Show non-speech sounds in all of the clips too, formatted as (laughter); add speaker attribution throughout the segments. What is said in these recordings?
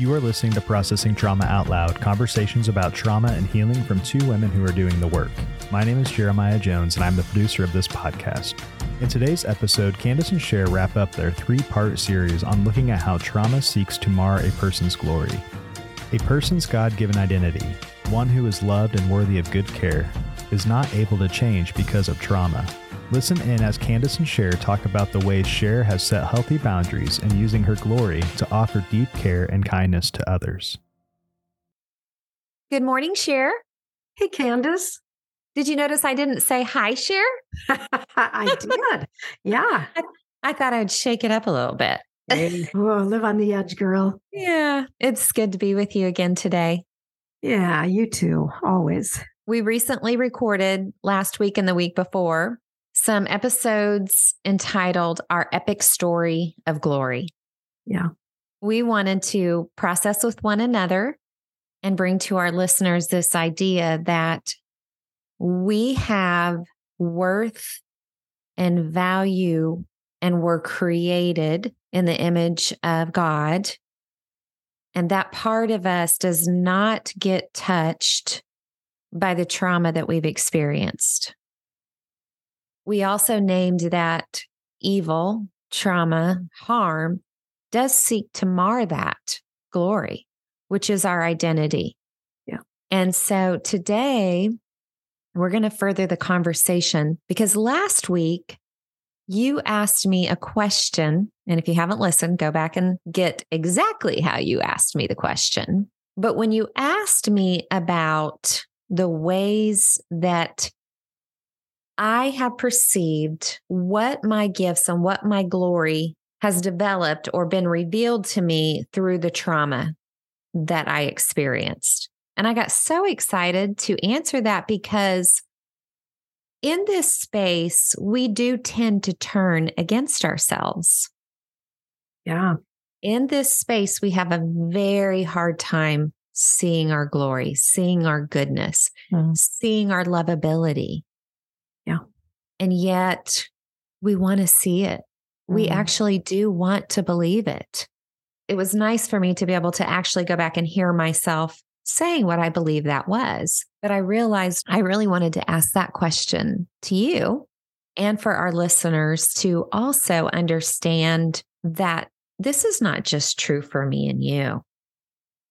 Speaker 1: You are listening to Processing Trauma Out Loud, conversations about trauma and healing from two women who are doing the work. My name is Jeremiah Jones, and I'm the producer of this podcast. In today's episode, Kandace and Sher wrap up their three part series on looking at how trauma seeks to mar a person's glory. A person's God given identity, one who is loved and worthy of good care, is not able to change because of trauma. Listen in as Kandace and Sher talk about the ways Sher has set healthy boundaries and using her glory to offer deep care and kindness to others.
Speaker 2: Good morning, Sher.
Speaker 3: Hey, Kandace.
Speaker 2: Did you notice I didn't say hi, Sher? (laughs)
Speaker 3: I did. Yeah. (laughs)
Speaker 2: I, I, thought I'd shake it up a little bit.
Speaker 3: oh, live on the edge, girl.
Speaker 2: Yeah. It's good to be with you again today.
Speaker 3: Yeah, you too. Always.
Speaker 2: We recently recorded last week and the week before some episodes entitled Our Epic Story of Glory.
Speaker 3: Yeah.
Speaker 2: We wanted to process with one another and bring to our listeners this idea that we have worth and value and were created in the image of God. And that part of us does not get touched by the trauma that we've experienced. We also named that evil, trauma, harm does seek to mar that glory, which is our identity.
Speaker 3: Yeah.
Speaker 2: And so today we're going to further the conversation because last week you asked me a question. And if you haven't listened, go back and get exactly how you asked me the question. But when you asked me about the ways that I have perceived what my gifts and what my glory has developed or been revealed to me through the trauma that I experienced. And I got so excited to answer that because in this space, we do tend to turn against ourselves.
Speaker 3: Yeah.
Speaker 2: In this space, we have a very hard time seeing our glory, seeing our goodness, mm. seeing our lovability.
Speaker 3: Yeah.
Speaker 2: And yet we want to see it. Mm. We actually do want to believe it. It was nice for me to be able to actually go back and hear myself saying what I believe that was. But I realized I really wanted to ask that question to you and for our listeners to also understand that this is not just true for me and you.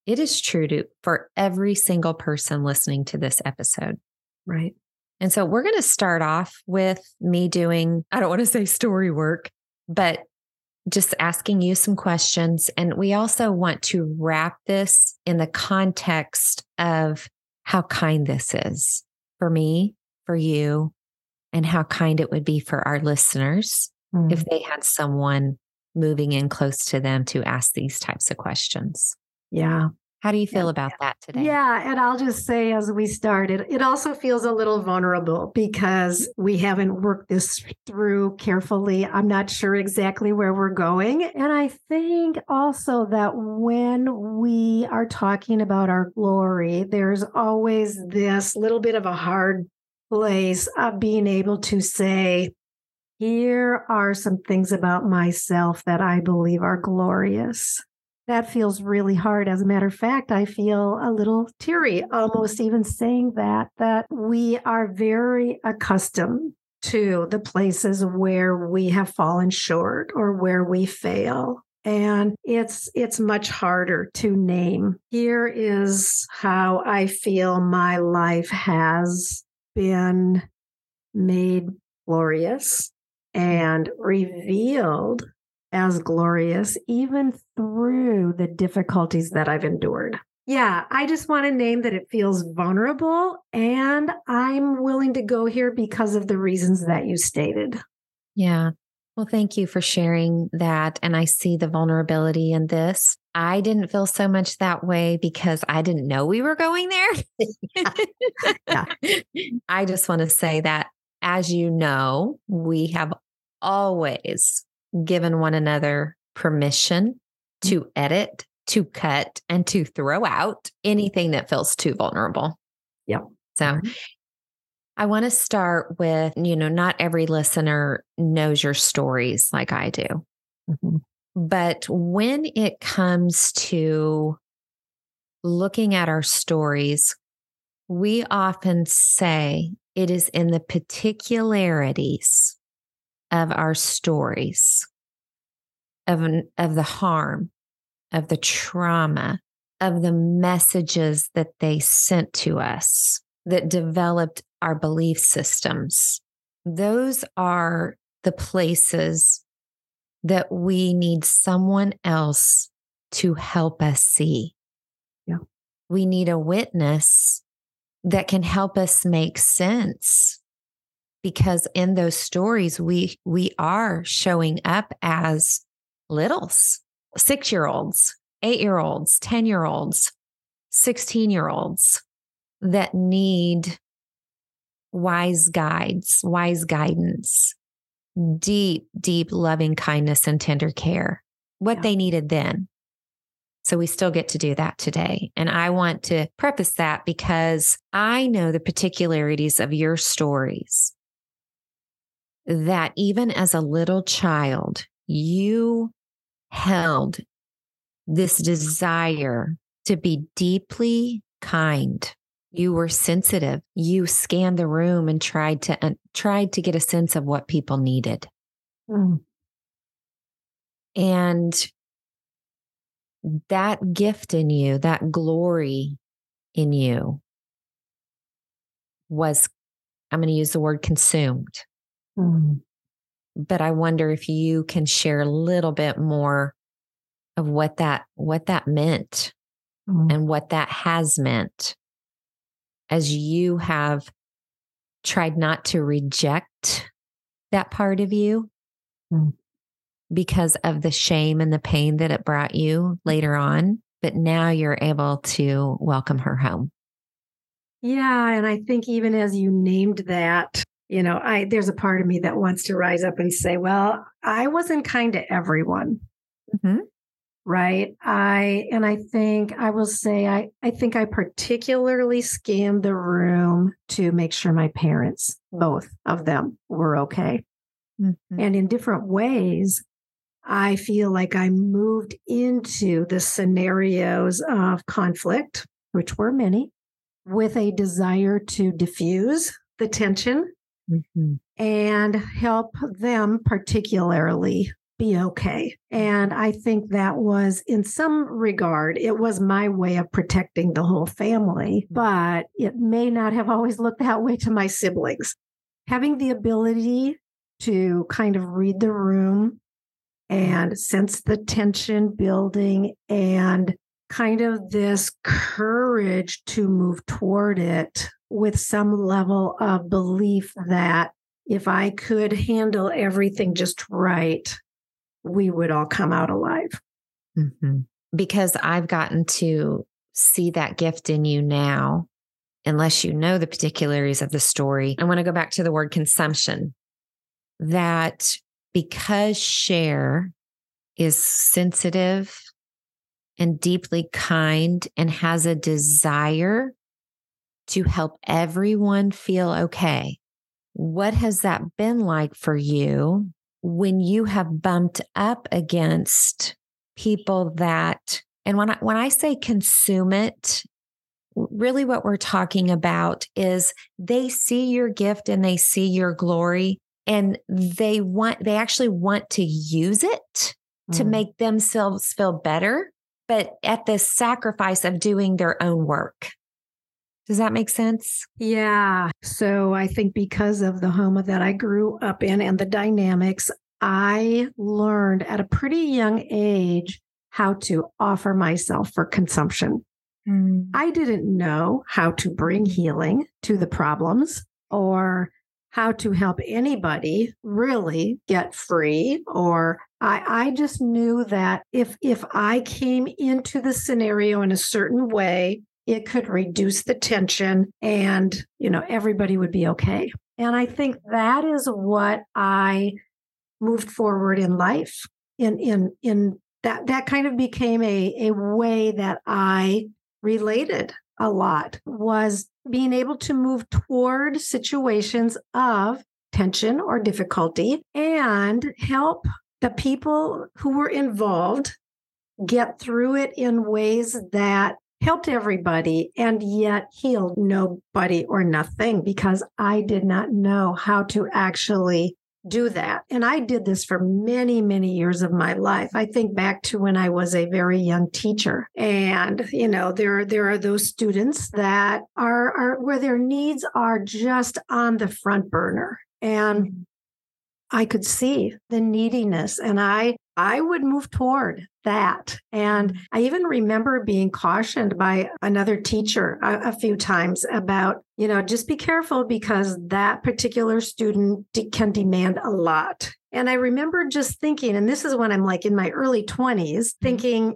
Speaker 2: It is true to for every single person listening to this episode.
Speaker 3: Right.
Speaker 2: And so we're going to start off with me doing, I don't want to say story work, but just asking you some questions. And we also want to wrap this in the context of how kind this is for me, for you, and how kind it would be for our listeners mm. if they had someone moving in close to them to ask these types of questions.
Speaker 3: Yeah.
Speaker 2: How do you feel about that today?
Speaker 3: Yeah. And I'll just say, as we started, it also feels a little vulnerable because we haven't worked this through carefully. I'm not sure exactly where we're going. And I think also that when we are talking about our glory, there's always this little bit of a hard place of being able to say, here are some things about myself that I believe are glorious that feels really hard. As a matter of fact, I feel a little teary almost even saying that, that we are very accustomed to the places where we have fallen short or where we fail and it's it's much harder to name here is how i feel my life has been made glorious and revealed as glorious, even through the difficulties that I've endured. Yeah, I just want to name that it feels vulnerable and I'm willing to go here because of the reasons that you stated.
Speaker 2: Yeah. Well, thank you for sharing that. And I see the vulnerability in this. I didn't feel so much that way because I didn't know we were going there. (laughs) yeah. (laughs) I just want to say that, as you know, we have always given one another permission to mm-hmm. edit, to cut, and to throw out anything that feels too vulnerable.
Speaker 3: Yep.
Speaker 2: So mm-hmm. I want to start with, you know, not every listener knows your stories like I do. Mm-hmm. But when it comes to looking at our stories, we often say it is in the particularities of our stories, of, of the harm, of the trauma, of the messages that they sent to us that developed our belief systems. Those are the places that we need someone else to help us see.
Speaker 3: Yeah.
Speaker 2: We need a witness that can help us make sense because in those stories we we are showing up as littles 6-year-olds 8-year-olds 10-year-olds 16-year-olds that need wise guides wise guidance deep, deep loving kindness and tender care, what yeah. they needed then. So we still get to do that today. And I want to preface that because I know the particularities of your stories. That even as a little child, you held this desire to be deeply kind. You were sensitive. You scanned the room and tried to uh, tried to get a sense of what people needed. Mm. and that gift in you that glory in you was i'm going to use the word consumed mm. but i wonder if you can share a little bit more of what that what that meant mm. and what that has meant as you have tried not to reject that part of you mm. because of the shame and the pain that it brought you later on. But now you're able to welcome her home.
Speaker 3: Yeah. And I think even as you named that, you know, I there's a part of me that wants to rise up and say, well, I wasn't kind to everyone. Mm-hmm right i and i think i will say i i think i particularly scanned the room to make sure my parents both of them were okay mm-hmm. and in different ways i feel like i moved into the scenarios of conflict which were many with a desire to diffuse the tension mm-hmm. and help them particularly be okay. And I think that was, in some regard, it was my way of protecting the whole family, but it may not have always looked that way to my siblings. Having the ability to kind of read the room and sense the tension building and kind of this courage to move toward it with some level of belief that if I could handle everything just right, we would all come out alive.
Speaker 2: Mm-hmm. Because I've gotten to see that gift in you now, unless you know the particularities of the story. I want to go back to the word consumption. That because Sher is sensitive and deeply kind and has a desire to help everyone feel okay. What has that been like for you when you have bumped up against people that and when I when I say consume it really what we're talking about is they see your gift and they see your glory and they want they actually want to use it mm. to make themselves feel better but at the sacrifice of doing their own work does that make sense?
Speaker 3: Yeah. So I think because of the home that I grew up in and the dynamics, I learned at a pretty young age how to offer myself for consumption. Mm. I didn't know how to bring healing to the problems or how to help anybody really get free or I, I just knew that if if I came into the scenario in a certain way, it could reduce the tension and, you know, everybody would be okay. And I think that is what I moved forward in life. In in in that that kind of became a a way that I related a lot was being able to move toward situations of tension or difficulty and help the people who were involved get through it in ways that helped everybody and yet healed nobody or nothing because I did not know how to actually do that. And I did this for many, many years of my life. I think back to when I was a very young teacher. And, you know, there, there are those students that are, are where their needs are just on the front burner. And I could see the neediness and I I would move toward that. And I even remember being cautioned by another teacher a, a, few times about, you know, just be careful because that particular student de- can demand a lot. And I remember just thinking, and this is when I'm like in my early 20s, mm-hmm. thinking,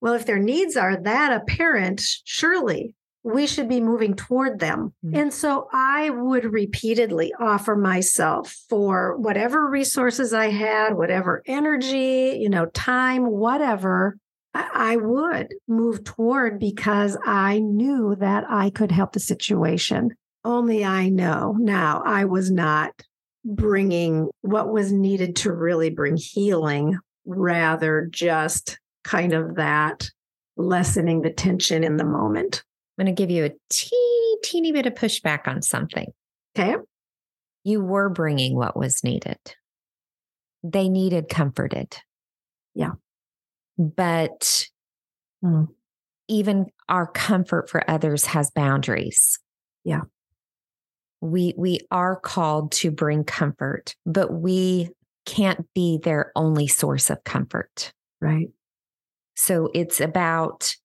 Speaker 3: well, if their needs are that apparent, surely we should be moving toward them. Mm-hmm. And so I would repeatedly offer myself for whatever resources I had, whatever energy, you know, time, whatever. I would move toward because I knew that I could help the situation. Only I know now I was not bringing what was needed to really bring healing, rather, just kind of that lessening the tension in the moment.
Speaker 2: I'm going to give you a teeny, teeny bit of pushback on something.
Speaker 3: Okay.
Speaker 2: You were bringing what was needed. They needed comforted.
Speaker 3: Yeah.
Speaker 2: But mm. even our comfort for others has boundaries.
Speaker 3: Yeah.
Speaker 2: We we are called to bring comfort, but we can't be their only source of comfort.
Speaker 3: Right.
Speaker 2: So it's about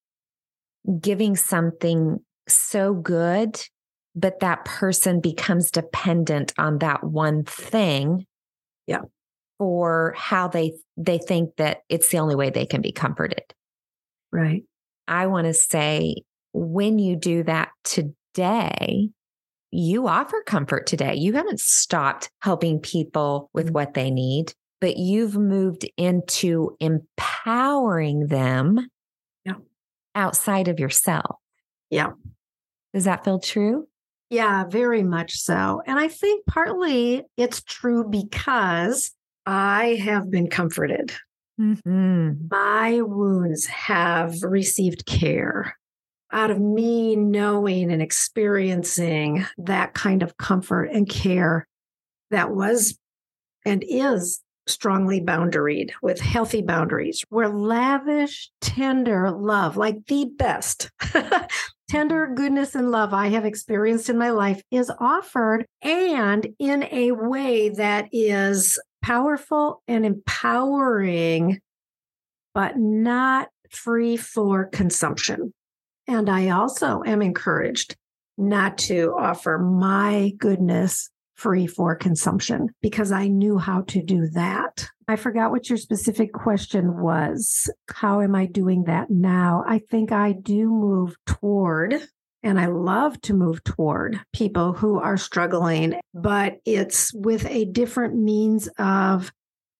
Speaker 2: giving something so good, but that person becomes dependent on that one thing.
Speaker 3: Yeah.
Speaker 2: For how they they think that it's the only way they can be comforted.
Speaker 3: Right.
Speaker 2: I want to say when you do that today, you offer comfort today. You haven't stopped helping people with mm-hmm. what they need, but you've moved into empowering them outside of yourself.
Speaker 3: Yeah.
Speaker 2: Does that feel true?
Speaker 3: Yeah, very much so. And I think partly it's true because I have been comforted. Mm-hmm. My wounds have received care out of me knowing and experiencing that kind of comfort and care that was and is strongly boundaried with healthy boundaries, where lavish, tender love, like the best (laughs) tender goodness and love I have experienced in my life, is offered and in a way that is powerful and empowering, but not free for consumption. And I also am encouraged not to offer my goodness free for consumption because I knew how to do that. I forgot what your specific question was. How am I doing that now? I think I do move toward and I love to move toward people who are struggling, but it's with a different means of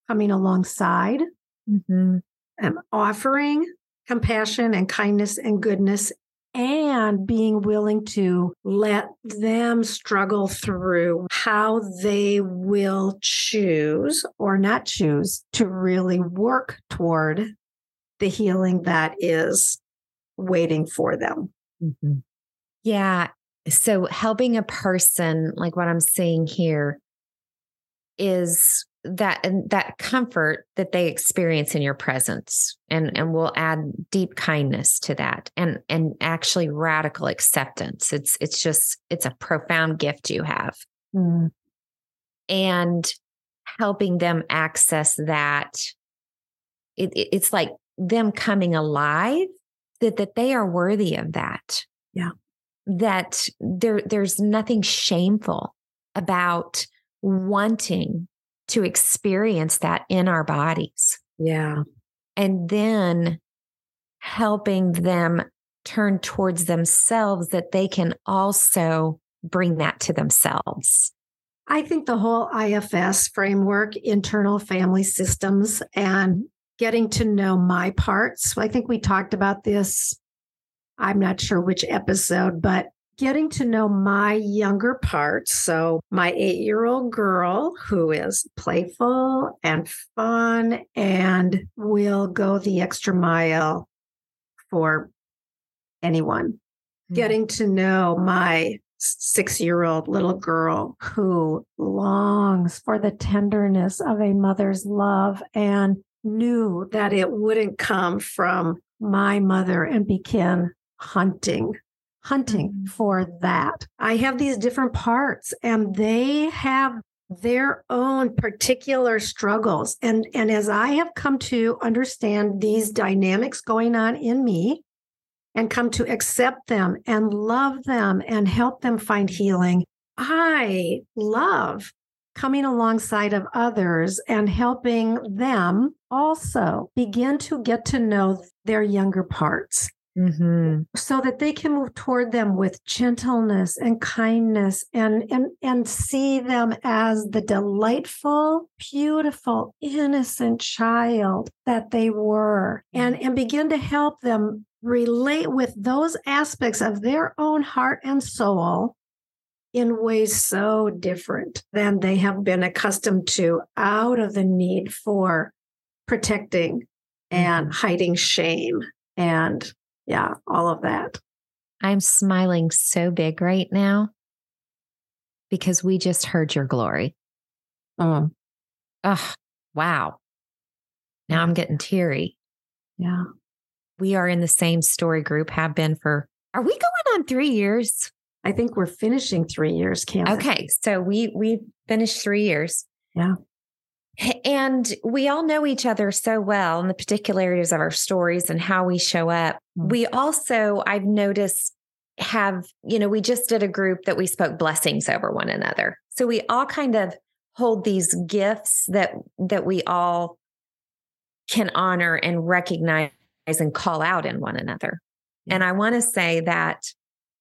Speaker 3: coming alongside mm-hmm. and offering compassion and kindness and goodness and being willing to let them struggle through how they will choose or not choose to really work toward the healing that is waiting for them.
Speaker 2: Mm-hmm. Yeah. So helping a person, like what I'm saying here, is that and that comfort that they experience in your presence and and we'll add deep kindness to that and and actually radical acceptance. It's it's just it's a profound gift you have. Mm. and helping them access that it, it, it's like them coming alive that that they are worthy of that.
Speaker 3: Yeah.
Speaker 2: That there there's nothing shameful about wanting to experience that in our bodies.
Speaker 3: Yeah.
Speaker 2: And then helping them turn towards themselves that they can also bring that to themselves.
Speaker 3: I think the whole IFS framework, internal family systems, and getting to know my parts. I think we talked about this. I'm not sure which episode, but getting to know my younger parts. So, my eight year old girl who is playful and fun and will go the extra mile for anyone. Mm-hmm. Getting to know my six year old little girl who longs for the tenderness of a mother's love and knew that it wouldn't come from my mother and begin hunting hunting mm-hmm. for that. I have these different parts and they have their own particular struggles and and as I have come to understand these dynamics going on in me and come to accept them and love them and help them find healing, I love coming alongside of others and helping them also begin to get to know their younger parts Mm-hmm. so that they can move toward them with gentleness and kindness and, and and see them as the delightful beautiful innocent child that they were and and begin to help them relate with those aspects of their own heart and soul in ways so different than they have been accustomed to out of the need for protecting and mm-hmm. hiding shame and yeah, all of that.
Speaker 2: I'm smiling so big right now because we just heard your glory.
Speaker 3: Oh,
Speaker 2: oh wow. Now I'm getting teary.
Speaker 3: Yeah.
Speaker 2: We are in the same story group, have been for, are we going on three years?
Speaker 3: I think we're finishing three years, Kandace.
Speaker 2: Okay. So we, we finished three years.
Speaker 3: Yeah.
Speaker 2: And we all know each other so well in the particularities of our stories and how we show up. Mm-hmm. We also, I've noticed, have, you know, we just did a group that we spoke blessings over one another. So we all kind of hold these gifts that that we all can honor and recognize and call out in one another. And I want to say that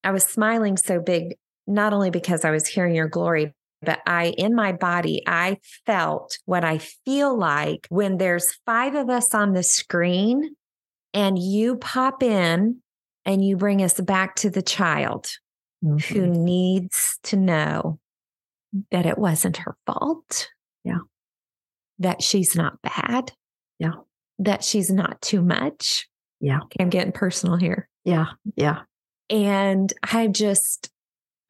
Speaker 2: I was smiling so big, not only because I was hearing your glory, but I, in my body, I felt what I feel like when there's five of us on the screen and you pop in and you bring us back to the child mm-hmm. who needs to know that it wasn't her fault.
Speaker 3: Yeah.
Speaker 2: That she's not bad.
Speaker 3: Yeah.
Speaker 2: That she's not too much.
Speaker 3: Yeah.
Speaker 2: I'm getting personal here.
Speaker 3: Yeah. Yeah.
Speaker 2: And I just,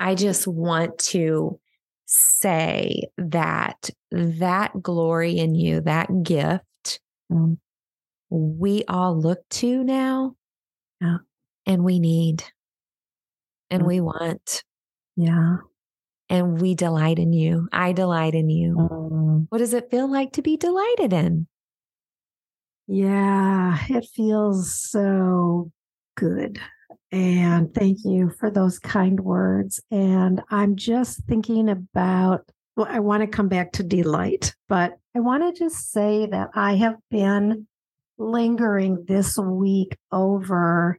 Speaker 2: I just want to say that that glory in you, that gift, mm. We all look to now.
Speaker 3: Yeah.
Speaker 2: And we need and mm. we want.
Speaker 3: Yeah.
Speaker 2: And we delight in you. I delight in you. Mm. What does it feel like to be delighted in?
Speaker 3: Yeah, it feels so good. And thank you for those kind words. And I'm just thinking about, well, I want to come back to delight, but I want to just say that I have been lingering this week over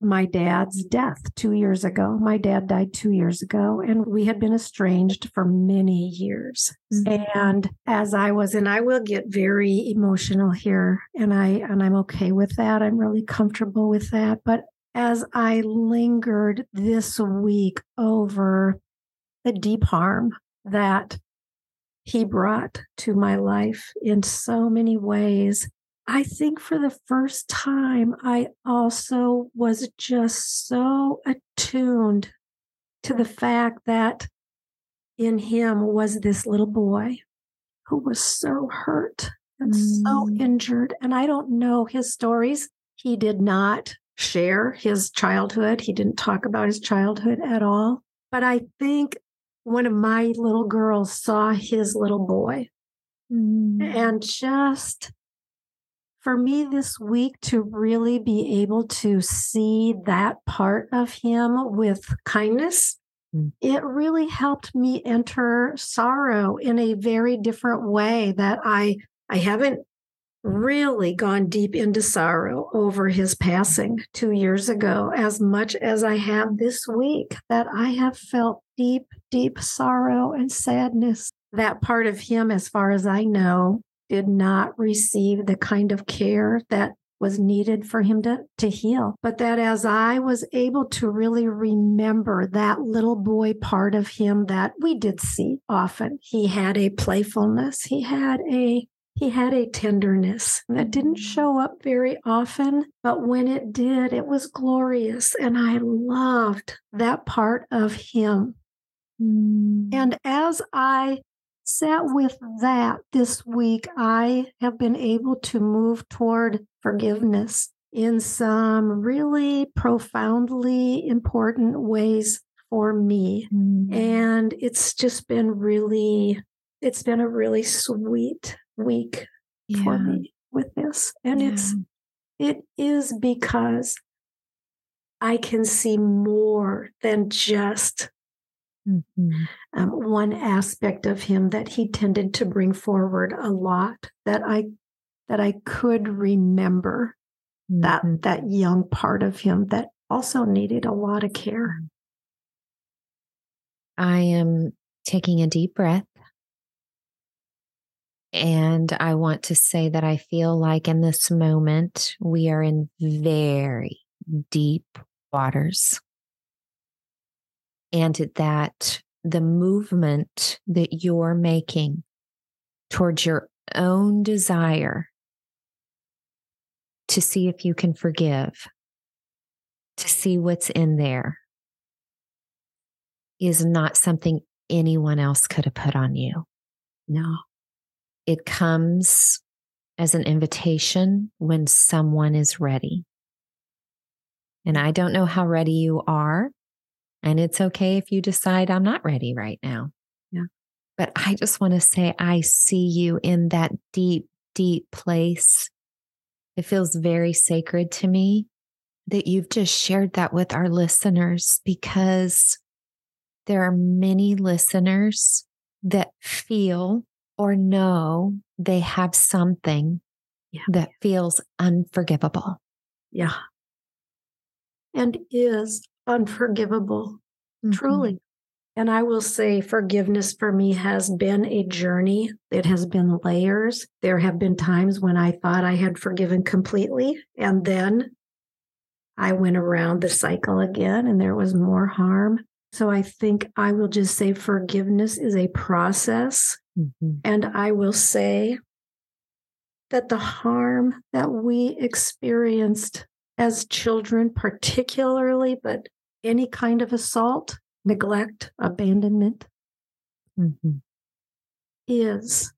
Speaker 3: my dad's death two years ago. My dad died two years ago, and we had been estranged for many years. Mm-hmm. And as I was, and I will get very emotional here, and I and I'm okay with that. I'm really comfortable with that. But as I lingered this week over the deep harm that he brought to my life in so many ways. I think for the first time, I also was just so attuned to the fact that in him was this little boy who was so hurt and mm. so injured. And I don't know his stories. He did not share his childhood. He didn't talk about his childhood at all. But I think one of my little girls saw his little boy. Mm. And just for me this week to really be able to see that part of him with kindness, mm. it really helped me enter sorrow in a very different way that I I haven't really gone deep into sorrow over his passing two years ago, as much as I have this week, that I have felt deep, deep sorrow and sadness. That part of him, as far as I know, did not receive the kind of care that was needed for him to, to heal. But that as I was able to really remember that little boy part of him that we did see often, he had a playfulness, he had a he had a tenderness that didn't show up very often, but when it did, it was glorious. And I loved that part of him. Mm. And as I sat with that this week, I have been able to move toward forgiveness in some really profoundly important ways for me. Mm. And it's just been really, it's been a really sweet week yeah. for me with this. And yeah. it's it is because I can see more than just mm-hmm. um, one aspect of him that he tended to bring forward a lot that I that I could remember mm-hmm. that that young part of him that also needed a lot of care.
Speaker 2: I am taking a deep breath and I want to say that I feel like in this moment, we are in very deep waters. And that the movement that you're making towards your own desire to see if you can forgive, to see what's in there, is not something anyone else could have put on you.
Speaker 3: No.
Speaker 2: It comes as an invitation when someone is ready. And I don't know how ready you are. And it's okay if you decide I'm not ready right now.
Speaker 3: Yeah.
Speaker 2: But I just want to say, I see you in that deep, deep place. It feels very sacred to me that you've just shared that with our listeners because there are many listeners that feel or know they have something yeah. that feels unforgivable.
Speaker 3: Yeah. And is unforgivable, mm-hmm. truly. And I will say, forgiveness for me has been a journey. It has been layers. There have been times when I thought I had forgiven completely, and then I went around the cycle again, and there was more harm. So I think I will just say forgiveness is a process. Mm-hmm. And I will say that the harm that we experienced as children, particularly, but any kind of assault, neglect, abandonment, mm-hmm. is.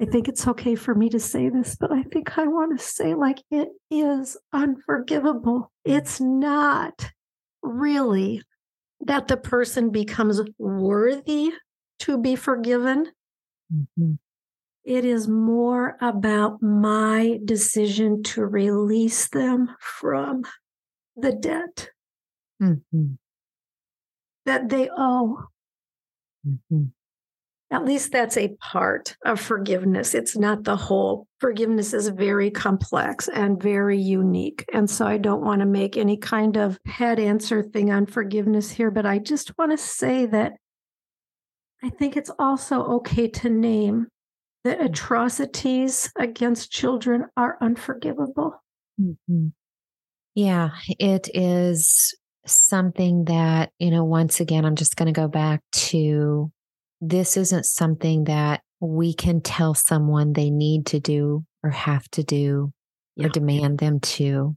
Speaker 3: I think it's okay for me to say this, but I think I want to say, like, it is unforgivable. It's not really that the person becomes worthy to be forgiven. Mm-hmm. It is more about my decision to release them from the debt mm-hmm. that they owe. Mm-hmm. At least that's a part of forgiveness. It's not the whole. Forgiveness is very complex and very unique. And so I don't want to make any kind of head answer thing on forgiveness here, but I just want to say that I think it's also okay to name that atrocities against children are unforgivable. Mm-hmm.
Speaker 2: Yeah, it is something that, you know, once again, I'm just going to go back to this isn't something that we can tell someone they need to do or have to do yeah. or demand them to.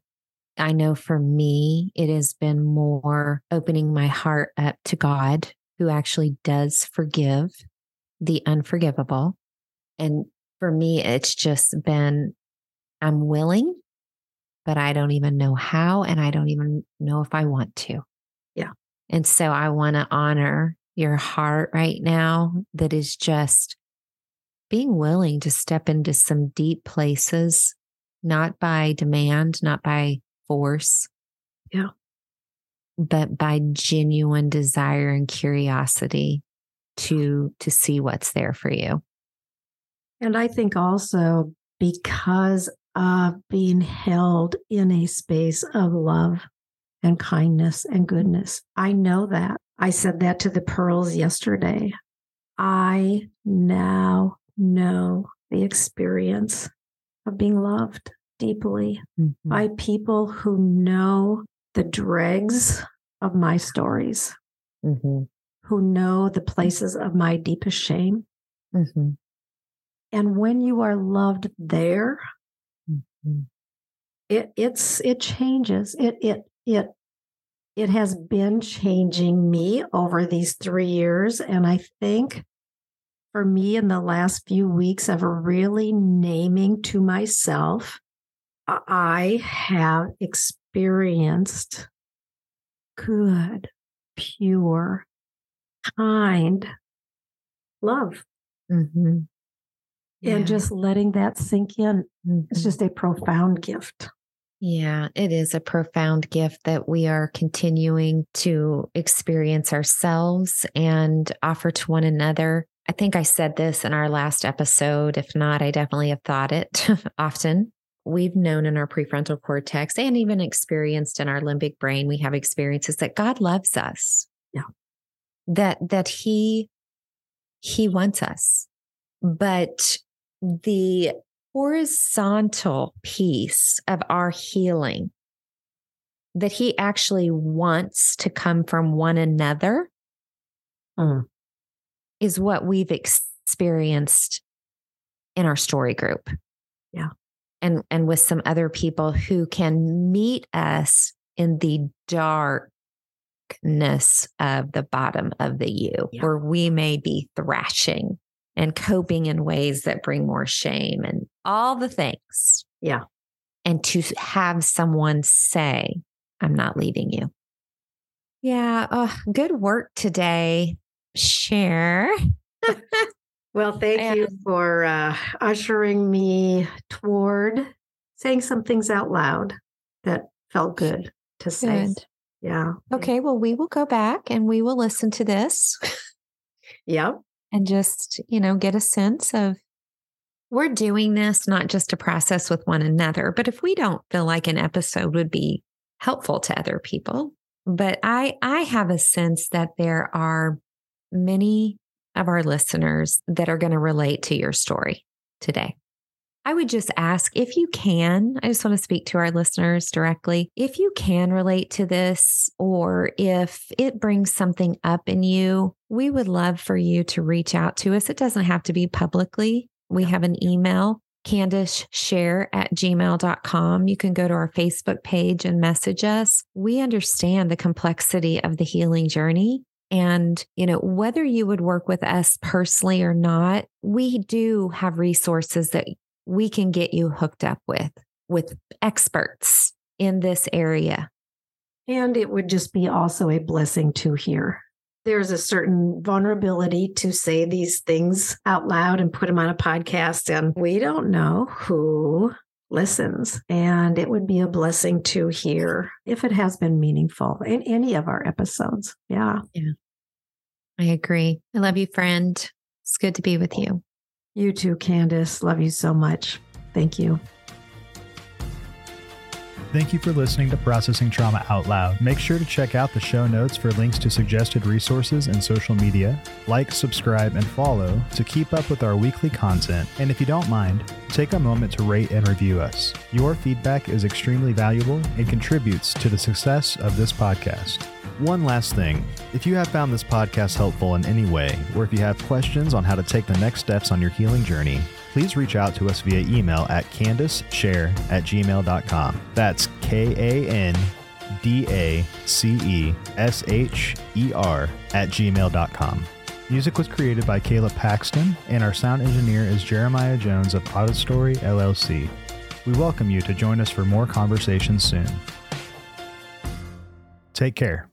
Speaker 2: I know for me, it has been more opening my heart up to God, who actually does forgive the unforgivable. And for me, it's just been, I'm willing, but I don't even know how, and I don't even know if I want to.
Speaker 3: Yeah.
Speaker 2: And so I want to honor your heart right now that is just being willing to step into some deep places, not by demand, not by force.
Speaker 3: Yeah.
Speaker 2: But by genuine desire and curiosity to to see what's there for you.
Speaker 3: And I think also because of being held in a space of love and kindness and goodness. I know that I said that to the pearls yesterday. I now know the experience of being loved deeply
Speaker 2: Mm-hmm.
Speaker 3: by people who know the dregs of my stories,
Speaker 2: Mhm.
Speaker 3: who know the places of my deepest shame.
Speaker 2: Mhm.
Speaker 3: And when you are loved there. It it's it changes. It it it it has been changing me over these three years. And I think for me in the last few weeks of really naming to myself, I have experienced good, pure, kind love.
Speaker 2: Mhm. Yeah.
Speaker 3: And just letting that sink in is
Speaker 2: Mhm.
Speaker 3: just a profound gift.
Speaker 2: Yeah, it is a profound gift that we are continuing to experience ourselves and offer to one another. I think I said this in our last episode. If not, I definitely have thought it (laughs) often. We've known in our prefrontal cortex and even experienced in our limbic brain, we have experiences that God loves us.
Speaker 3: Yeah.
Speaker 2: That that He He wants us. But the horizontal piece of our healing that he actually wants to come from one another
Speaker 3: Mm.
Speaker 2: is what we've experienced in our story group.
Speaker 3: Yeah.
Speaker 2: And and with some other people who can meet us in the darkness of the bottom of the U,
Speaker 3: Yeah.
Speaker 2: where we may be thrashing and coping in ways that bring more shame and all the things.
Speaker 3: Yeah.
Speaker 2: And to have someone say, I'm not leaving you. Yeah. Oh, good work today. Sher. (laughs)
Speaker 3: Well, thank you for uh, ushering me toward saying some things out loud that felt good to say.
Speaker 2: Good.
Speaker 3: Yeah.
Speaker 2: Okay. Well, we will go back and we will listen to this
Speaker 3: Yep.
Speaker 2: And just, you know, get a sense of we're doing this not just to process with one another, but if we don't feel like an episode would be helpful to other people. But I I have a sense that there are many of our listeners that are going to relate to your story today. I would just ask if you can, I just want to speak to our listeners directly. If you can relate to this, or if it brings something up in you, we would love for you to reach out to us. It doesn't have to be publicly. We have an email, kandacesher at gmail.com. You can go to our Facebook page and message us. We understand the complexity of the healing journey. And, you know, whether you would work with us personally or not, we do have resources that we can get you hooked up with, with experts in this area.
Speaker 3: And it would just be also a blessing to hear. There's a certain vulnerability to say these things out loud and put them on a podcast. And we don't know who listens. And it would be a blessing to hear if it has been meaningful in any of our episodes. Yeah. Yeah.
Speaker 2: I agree. I love you, friend. It's good to be with you.
Speaker 3: You too, Kandace. Love you so much. Thank you.
Speaker 1: Thank you for listening to Processing Trauma Out Loud. Make sure to check out the show notes for links to suggested resources and social media. Like, subscribe, and follow to keep up with our weekly content. And if you don't mind, take a moment to rate and review us. Your feedback is extremely valuable and contributes to the success of this podcast. One last thing if you have found this podcast helpful in any way, or if you have questions on how to take the next steps on your healing journey, please reach out to us via email at kandacesher at gmail.com. That's K A N D A C E S H E R at gmail.com. Music was created by Caleb Paxton, and our sound engineer is Jeremiah Jones of Audistory LLC. We welcome you to join us for more conversations soon. Take care.